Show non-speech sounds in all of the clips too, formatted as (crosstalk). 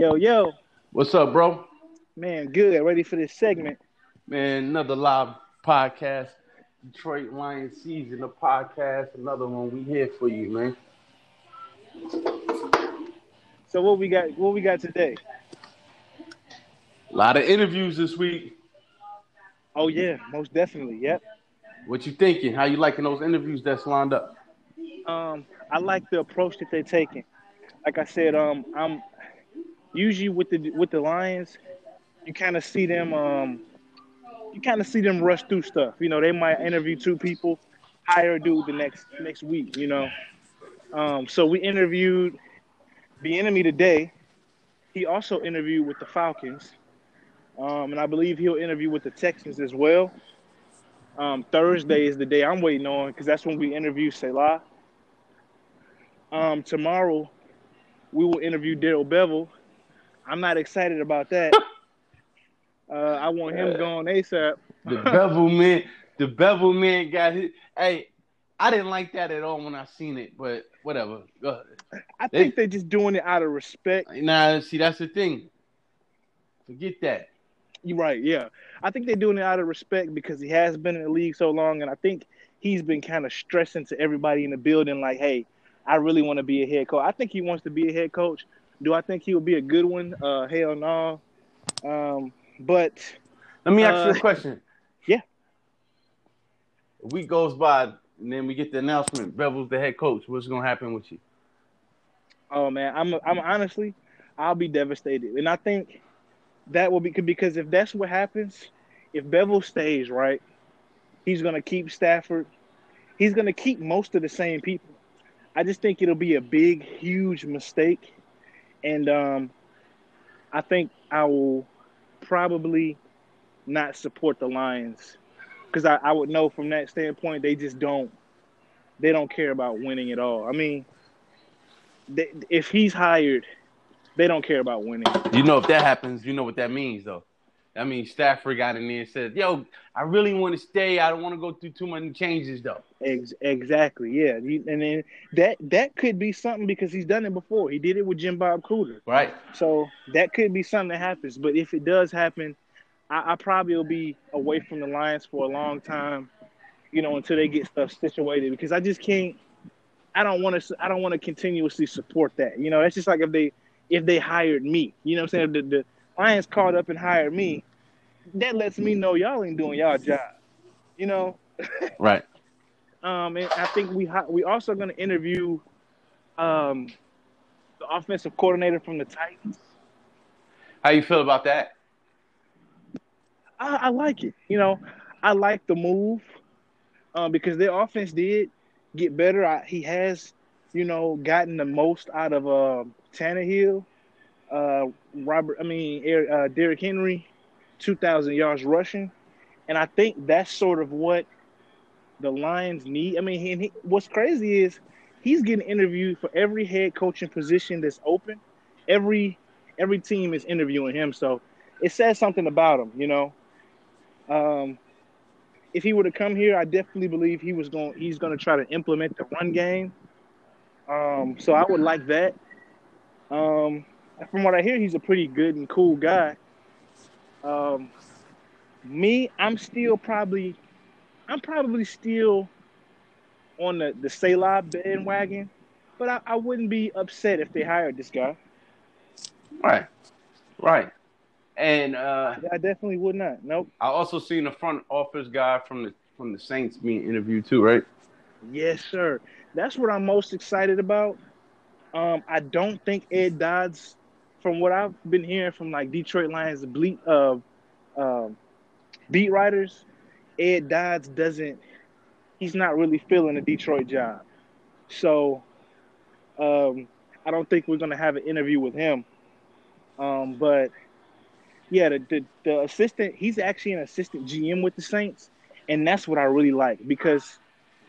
Yo, yo, What's up, bro? man, good. Ready for this segment? Man, another live podcast. Detroit Lions season of podcast. Another one. We here for you, man. So what we got? What we got today? A lot of interviews this week. Oh yeah, most definitely. Yep. What you thinking? How you liking those interviews that's lined up? Um, I like the approach that they're taking. Like I said, um, I'm usually with the with the Lions, you kind of see them, um, you kind of see them rush through stuff. You know, they might interview two people, hire a dude the next next week. You know, um, so we interviewed Bieniemy today. He also interviewed with the Falcons, um, and I believe he'll interview with the Texans as well. Um, Thursday is the day I'm waiting on because that's when we interview Saleh. Um, tomorrow, we will interview Darrell Bevell. I'm not excited about that. (laughs) uh, I want him gone ASAP. The Bevell man, the Bevell man got hit. Hey, I didn't like that at all when I seen it, but whatever. Go ahead. I think they're just doing it out of respect. Nah, see, that's the thing. Forget that. You're right, yeah. I think they're doing it out of respect because he has been in the league so long, and I think he's been kind of stressing to everybody in the building, like, "Hey, I really want to be a head coach." I think he wants to be a head coach. Do I think he will be a good one? Uh, hell no. Um, but Let me ask you Uh, a question. yeah. A week goes by, and then we get the announcement. Bevell's the head coach. What's gonna happen with you? Oh man, I'm I'm honestly, I'll be devastated, and I think that will be because if that's what happens, if Bevel stays right, he's gonna keep Stafford. He's gonna keep most of the same people. I just think it'll be a big, huge mistake, and um, I think I will probably not support the Lions because I, I would know from that standpoint they just don't they don't care about winning at all. I mean they, if he's hired, they don't care about winning. You know, if that happens, you know what that means, though. That mean, Stafford got in there and said, "Yo, I really want to stay. I don't want to go through too many changes, though." Ex- exactly, yeah. And then that that could be something because he's done it before. He did it with Jim Bob Cooter, Right? so that could be something that happens. But if it does happen, I, I probably will be away from the Lions for a long time, you know, until they get stuff situated. Because I just can't. I don't want to. I don't want to continuously support that. You know, that's just like if they if they hired me. You know what I'm saying? The, the Lions called up and hired me, that lets me know y'all ain't doing y'all job. You know. (laughs) Right. Um, and I think we hi- we also going to interview um, the offensive coordinator from the Titans. How you feel about that? I, I like it. You know, I like the move um, because their offense did get better. I, he has, you know, gotten the most out of uh, Tannehill, uh, Robert. I mean, uh, Derrick Henry, two thousand yards rushing, and I think that's sort of what the Lions need. I mean, he, what's crazy is he's getting interviewed for every head coaching position that's open. Every every team is interviewing him, so it says something about him, you know. Um, if he were to come here, I definitely believe he was going. He's going to try to implement the run game. Um, so I would like that. Um, from what I hear, he's a pretty good and cool guy. Um, me, I'm still probably, I'm probably still on the the Saleh bandwagon, but I, I wouldn't be upset if they hired this guy. Right. Right. And uh, I definitely would not. Nope. I also seen the front office guy from the from the Saints being interviewed too, right? Yes, sir. That's what I'm most excited about. Um, I don't think Ed Dodds, from what I've been hearing from like Detroit Lions ble- uh, um beat writers, Ed Dodds doesn't. He's not really feeling the Detroit job. So, um, I don't think we're gonna have an interview with him. Um, but yeah, the, the the assistant, he's actually an assistant GM with the Saints, and that's what I really like because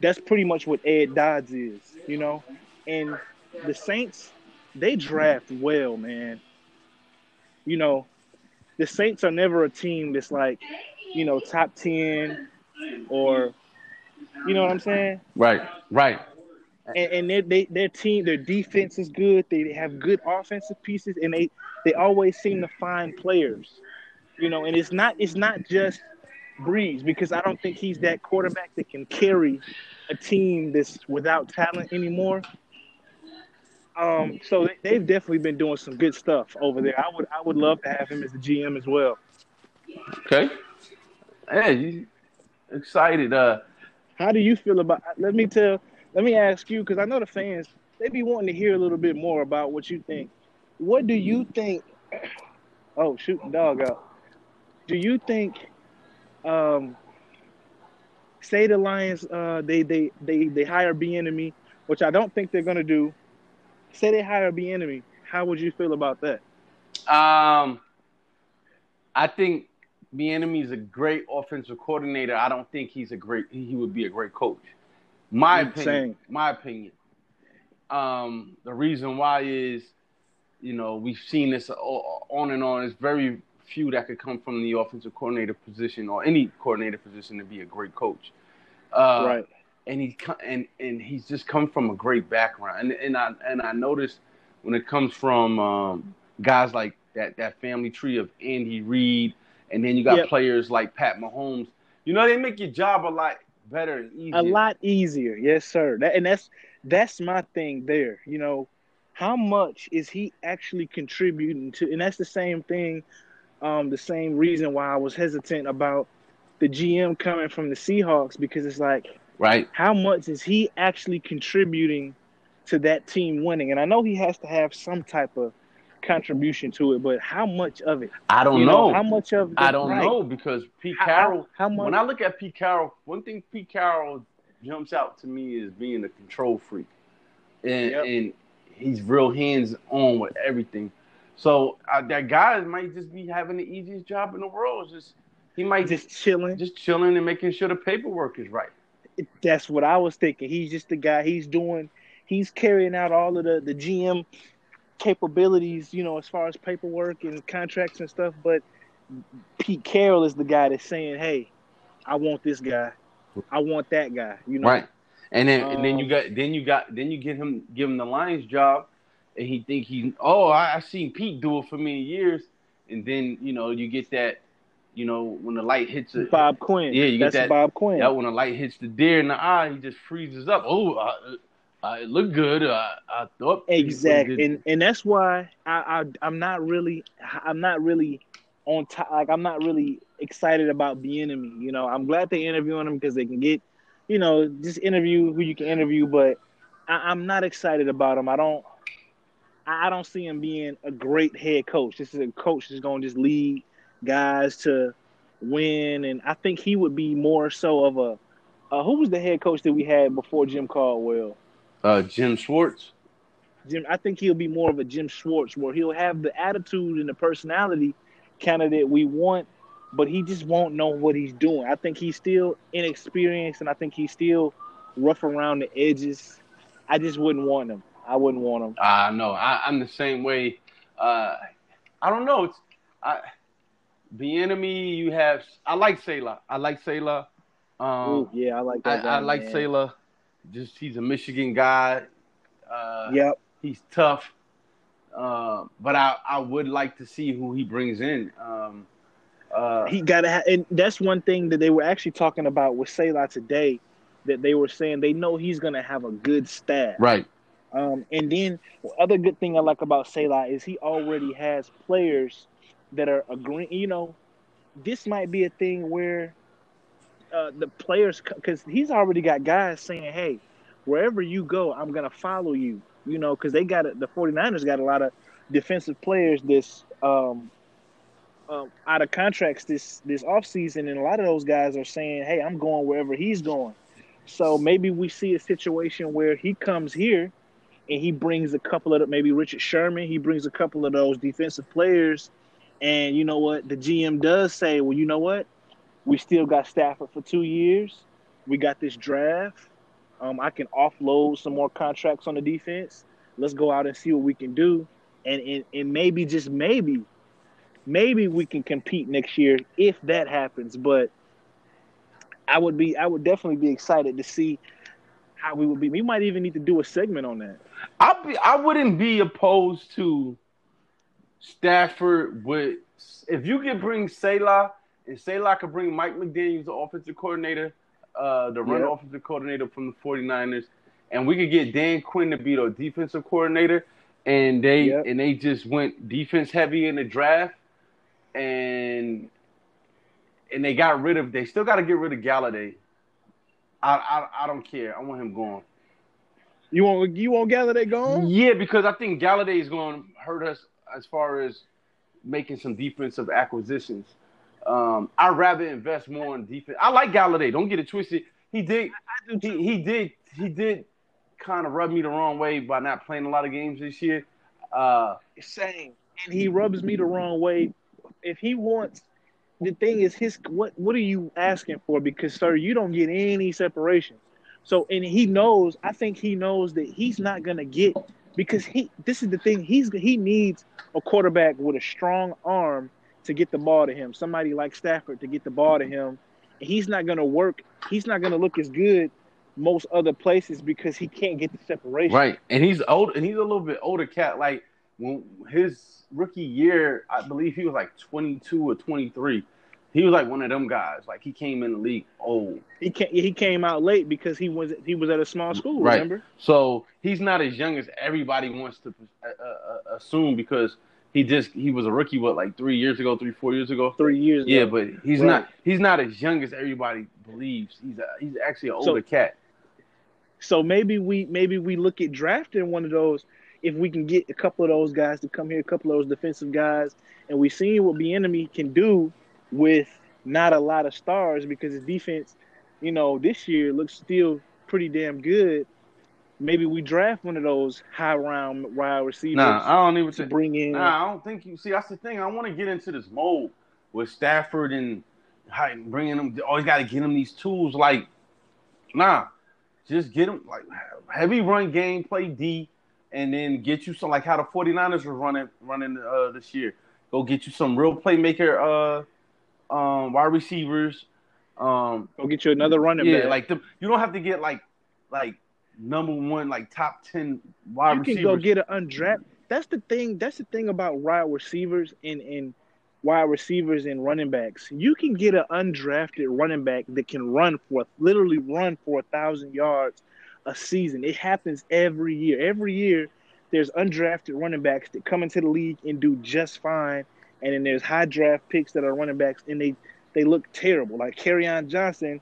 that's pretty much what Ed Dodds is, you know. And the Saints, they draft well, man. You know, the Saints are never a team that's like, you know, top ten or, you know what I'm saying? Right. Right. and, and they, they, their team, their defense is good. They have good offensive pieces, and they they always seem to find players. You know, and it's not it's not just Brees because I don't think he's that quarterback that can carry a team that's without talent anymore. Um, so they, have definitely been doing some good stuff over there. I would I would love to have him as the GM as well. Okay. Hey, excited. Uh, how do you feel about? Let me tell. Let me ask you because I know the fans they be wanting to hear a little bit more about what you think. What do you think? (clears throat) Oh, shooting dog out. Do you think? Um, say the Lions, uh, they they they they hire Bieniemy, which I don't think they're gonna do. Say they hire Bieniemy, how would you feel about that? Um, I think Bieniemy is a great offensive coordinator. I don't think he's a great. He would be a great coach. My I'm opinion. Saying. My opinion. Um, the reason why is, you know, we've seen this on and on. It's very few that could come from the offensive coordinator position or any coordinator position to be a great coach. Uh, right. And he and and he's just come from a great background. And and I and I noticed when it comes from um, guys like that that family tree of Andy Reid, and then you got yep. players like Pat Mahomes. You know, they make your job a lot better and easier. A lot easier, yes, sir. That, and that's that's my thing there. You know, how much is he actually contributing to? And that's the same thing. Um, the same reason why I was hesitant about the GM coming from the Seahawks because it's like, right? How much is he actually contributing to that team winning? And I know he has to have some type of contribution to it, but how much of it? I don't know. know. How much of it? I don't right. know because Pete Carroll. How, how much? When I look at Pete Carroll, one thing Pete Carroll jumps out to me is being a control freak, and, yep. and he's real hands on with everything. So uh, that guy might just be having the easiest job in the world. It's just he might just chilling, just chilling and making sure the paperwork is right. That's what I was thinking. He's just the guy. He's doing. He's carrying out all of the the GM capabilities, you know, as far as paperwork and contracts and stuff. But Pete Carroll is the guy that's saying, "Hey, I want this guy. I want that guy." You know, right? And then um, and then you um, got then you got then you get him give him the Lions job, and he think he oh I, I seen Pete do it for many years, and then you know you get that. You know when the light hits it, Bob Quinn. Yeah, you get that. Bob Quinn. That when the light hits the deer in the eye, he just freezes up. Oh, uh, uh, it looked good. Uh, I thought exactly, and and that's why I, I am not really I'm not really on top. Like I'm not really excited about Bieniemy. You know, I'm glad they're interviewing him because they can get, you know, just interview who you can interview. But I, am not excited about him. I don't. I don't see him being a great head coach. This is a coach that's going to just lead guys to win, and I think he would be more so of a. Uh, who was the head coach that we had before Jim Caldwell? Uh, Jim Schwartz. Jim, I think he'll be more of a Jim Schwartz, where he'll have the attitude and the personality candidate we want, but he just won't know what he's doing. I think he's still inexperienced, and I think he's still rough around the edges. I just wouldn't want him. I wouldn't want him. I uh, know. I, am the same way. Uh, I don't know. It's I, Bieniemy. You have. I like Saleh. I like Saleh. Um, Ooh, yeah, I like that. I, guy, I like Saleh. Just he's a Michigan guy. Uh, yep. He's tough. Uh, but I, I would like to see who he brings in. Um, uh, he got to, ha- and that's one thing that they were actually talking about with Saleh today. That they were saying they know he's going to have a good staff. Right. Um, and then the other good thing I like about Saleh is he already has players that are agreeing. You know, this might be a thing where uh, the players because he's already got guys saying, "Hey, wherever you go, I'm gonna follow you." You know, because they got the 49ers got a lot of defensive players this um, um, out of contracts this this offseason, and a lot of those guys are saying, "Hey, I'm going wherever he's going." So maybe we see a situation where he comes here and he brings a couple of maybe Richard Sherman, he brings a couple of those defensive players, and you know what? The GM does say, "Well, you know what? We still got Stafford for two years. We got this draft. Um, I can offload some more contracts on the defense. Let's go out and see what we can do. And, and, and maybe, just maybe, maybe we can compete next year if that happens. But I would be, I would definitely be excited to see how we would be. We might even need to do a segment on that. I be I wouldn't be opposed to Stafford with if you could bring Saleh and Saleh could bring Mike McDaniels, the offensive coordinator, uh, the run yep. offensive coordinator from the 49ers, and we could get Dan Quinn to be the defensive coordinator, and they yep. and they just went defense heavy in the draft, and and they got rid of they still got to get rid of Golladay. I, I I don't care. I want him gone. You want you want Golladay gone? Yeah, because I think Golladay is going to hurt us as far as making some defensive acquisitions. Um, I'd rather invest more in defense. I like Golladay. Don't get it twisted. He did. He, he did. He did kind of rub me the wrong way by not playing a lot of games this year. Uh, Same. And he rubs me the wrong way. If he wants, the thing is, his what what are you asking for? Because sir, you don't get any separation. So, and he knows. I think he knows that he's not gonna get because he. This is the thing. He's he needs a quarterback with a strong arm to get the ball to him. Somebody like Stafford to get the ball to him. He's not going to work. He's not going to look as good most other places because he can't get the separation. Right, and he's old, and he's a little bit older cat. Like when his rookie year, I believe he was like twenty two or twenty three. He was like one of them guys. Like he came in the league old. He came, he came out late because he was he was at a small school. Right. Remember? So he's not as young as everybody wants to uh, uh, assume because he just he was a rookie what like three years ago, three four years ago. Three years. Yeah, ago. but he's right. not he's not as young as everybody believes. He's a, he's actually an older so, cat. So maybe we maybe we look at drafting one of those if we can get a couple of those guys to come here, a couple of those defensive guys, and we seen what the enemy can do with not a lot of stars because his defense, you know, this year looks still pretty damn good maybe we draft one of those high round wide receivers. Nah, I don't even to bring in. Nah, I don't think you see. That's the thing. I want to get into this mold with Stafford and bringing them. Always got to get them these tools. Like, nah, just get them like heavy run game, play D, and then get you some like how the 49ers were running running uh, this year. Go get you some real playmaker uh, um, wide receivers. Um, go get you another running yeah, back. like the, you don't have to get like like number one, like top ten wide you receivers. You can go get an undrafted. That's the thing. That's the thing about wide receivers and and wide receivers and running backs. You can get an undrafted running back that can run for literally run for a thousand yards a season. It happens every year. Every year, there's undrafted running backs that come into the league and do just fine, and then there's high draft picks that are running backs and they they look terrible. Like Kerryon Johnson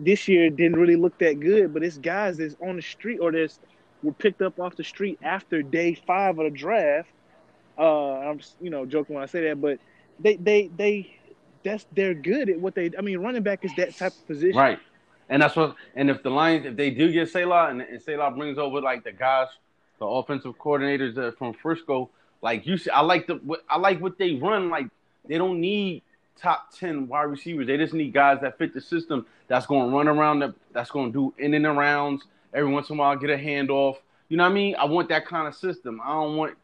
this year didn't really look that good, but it's guys that's on the street or that's were picked up off the street after day five of the draft. Uh, I'm you know joking when I say that, but they they they that's they're good at what they. I mean, running back is that type of position, right? And that's what. And if the Lions, if they do get Saleh and, and Saleh brings over like the guys, the offensive coordinators from Frisco, like you, see, I like the I like what they run. Like they don't need top 10 wide receivers. They just need guys that fit the system that's going to run around, the, that's going to do in and arounds. Every once in a while, get a handoff. You know what I mean? I want that kind of system. I don't want.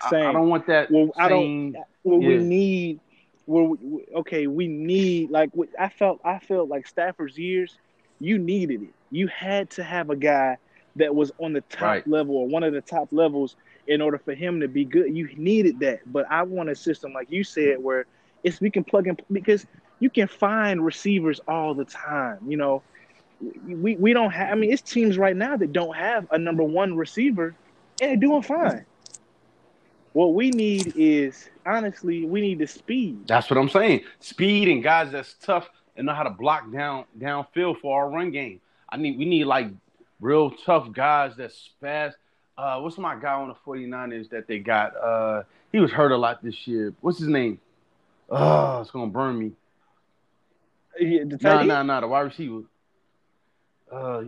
I, I, don't want that. Well, I don't. Well, yeah. we need. Well, okay, we need like I felt. I felt like Stafford's years. You needed it. You had to have a guy that was on the top right. level or one of the top levels in order for him to be good. You needed that. But I want a system like you said where it's we can plug in because you can find receivers all the time. You know, we we don't have. I mean, it's teams right now that don't have a number one receiver, and they're doing fine. What we need is honestly, we need the speed. That's what I'm saying. Speed and guys that's tough and know how to block down downfield for our run game. I need we need like real tough guys that's fast. Uh, what's my guy on the 49ers that they got? Uh, he was hurt a lot this year. What's his name? Oh, it's gonna burn me. Nah, nah, nah. The wide receiver. Uh,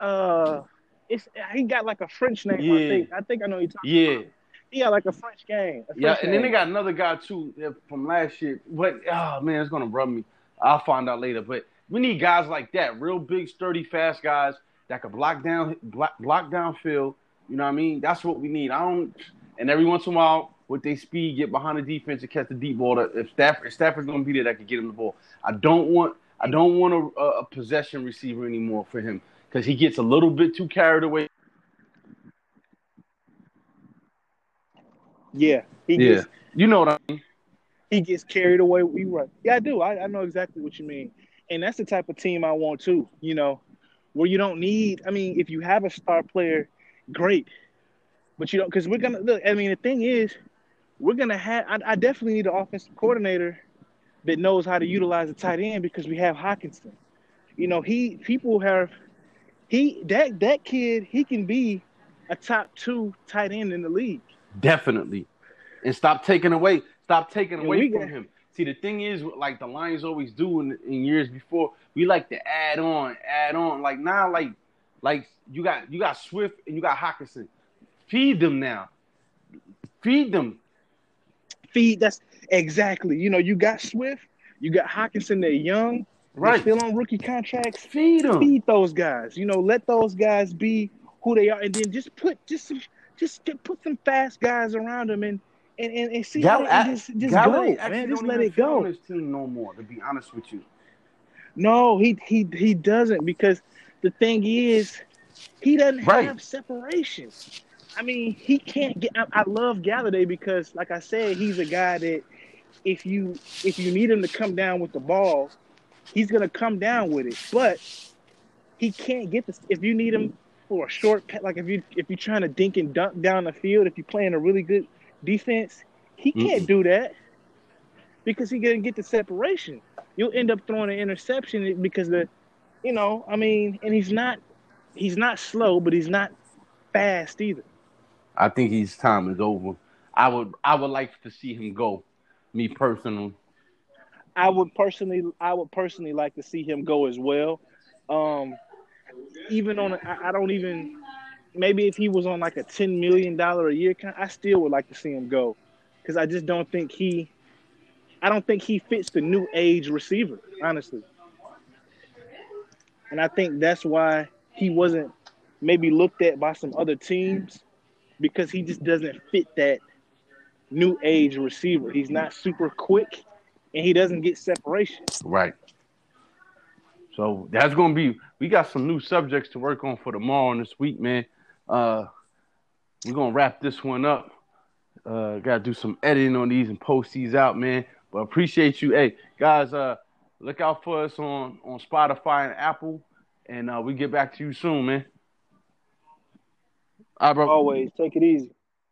uh, it's he got like a French name. Yeah. I think. I think I know you talking yeah. about. He got like a French game. A French yeah, and then they got another guy too from last year. But oh man, it's gonna rub me. I'll find out later. But we need guys like that, real big, sturdy, fast guys that can block down, block, block downfield. You know what I mean? That's what we need. I don't. And every once in a while, with their speed, get behind the defense and catch the deep ball. If Stafford, if Stafford's going to be there, that could get him the ball. I don't want, I don't want a, a possession receiver anymore for him. because he gets a little bit too carried away. Yeah, he yeah. Gets, you know what I mean. He gets carried away. You right? Yeah, I do. I, I know exactly what you mean, and that's the type of team I want too. You know, where you don't need. I mean, if you have a star player, great, but you don't because we're gonna look. I mean, the thing is, we're gonna have. I, I definitely need an offensive coordinator that knows how to utilize the tight end because we have Hockenson. You know, he people have he that that kid he can be a top two tight end in the league. Definitely, and stop taking away stop taking away from got, him. See, the thing is, like the Lions always do in, in years before, we like to add on, add on. Like now, like like you got you got Swift and you got Hockenson. Feed them now. Feed them. Feed. That's exactly. You know, you got Swift, you got Hockenson. They're young, right? They're still on rookie contracts. Feed them. Feed those guys. You know, let those guys be who they are, and then just put just some, just put some fast guys around them and. And, and, and see Gal- how just, just go, man. Just let it go. On team no more, to be honest with you. No, he he he doesn't because the thing is, he doesn't right. have separation. I mean, he can't get. I, I love Golladay because, like I said, he's a guy that if you if you need him to come down with the ball, he's gonna come down with it. But he can't get this. If you need him for a short, like if you if you're trying to dink and dunk down the field, if you're playing a really good defense, he can't mm do that because he gonna get the separation. You'll end up throwing an interception because the, you know, I mean, and he's not, he's not slow, but he's not fast either. I think his time is over. I would I would like to see him go, me personally. I would personally I would personally like to see him go as well. Um, even on I, I don't even maybe if he was on like a ten million dollar a year, I still would like to see him go because I just don't think he I don't think he fits the new age receiver, honestly. And I think that's why he wasn't maybe looked at by some other teams because he just doesn't fit that new age receiver. He's not super quick and he doesn't get separation. Right. So that's gonna be we got some new subjects to work on for tomorrow and this week, man. Uh we're gonna wrap this one up. Uh gotta do some editing on these and post these out, man. But appreciate you. Hey, guys, uh look out for us on on Spotify and Apple. And uh we get back to you soon, man. All right, bro. Always take it easy.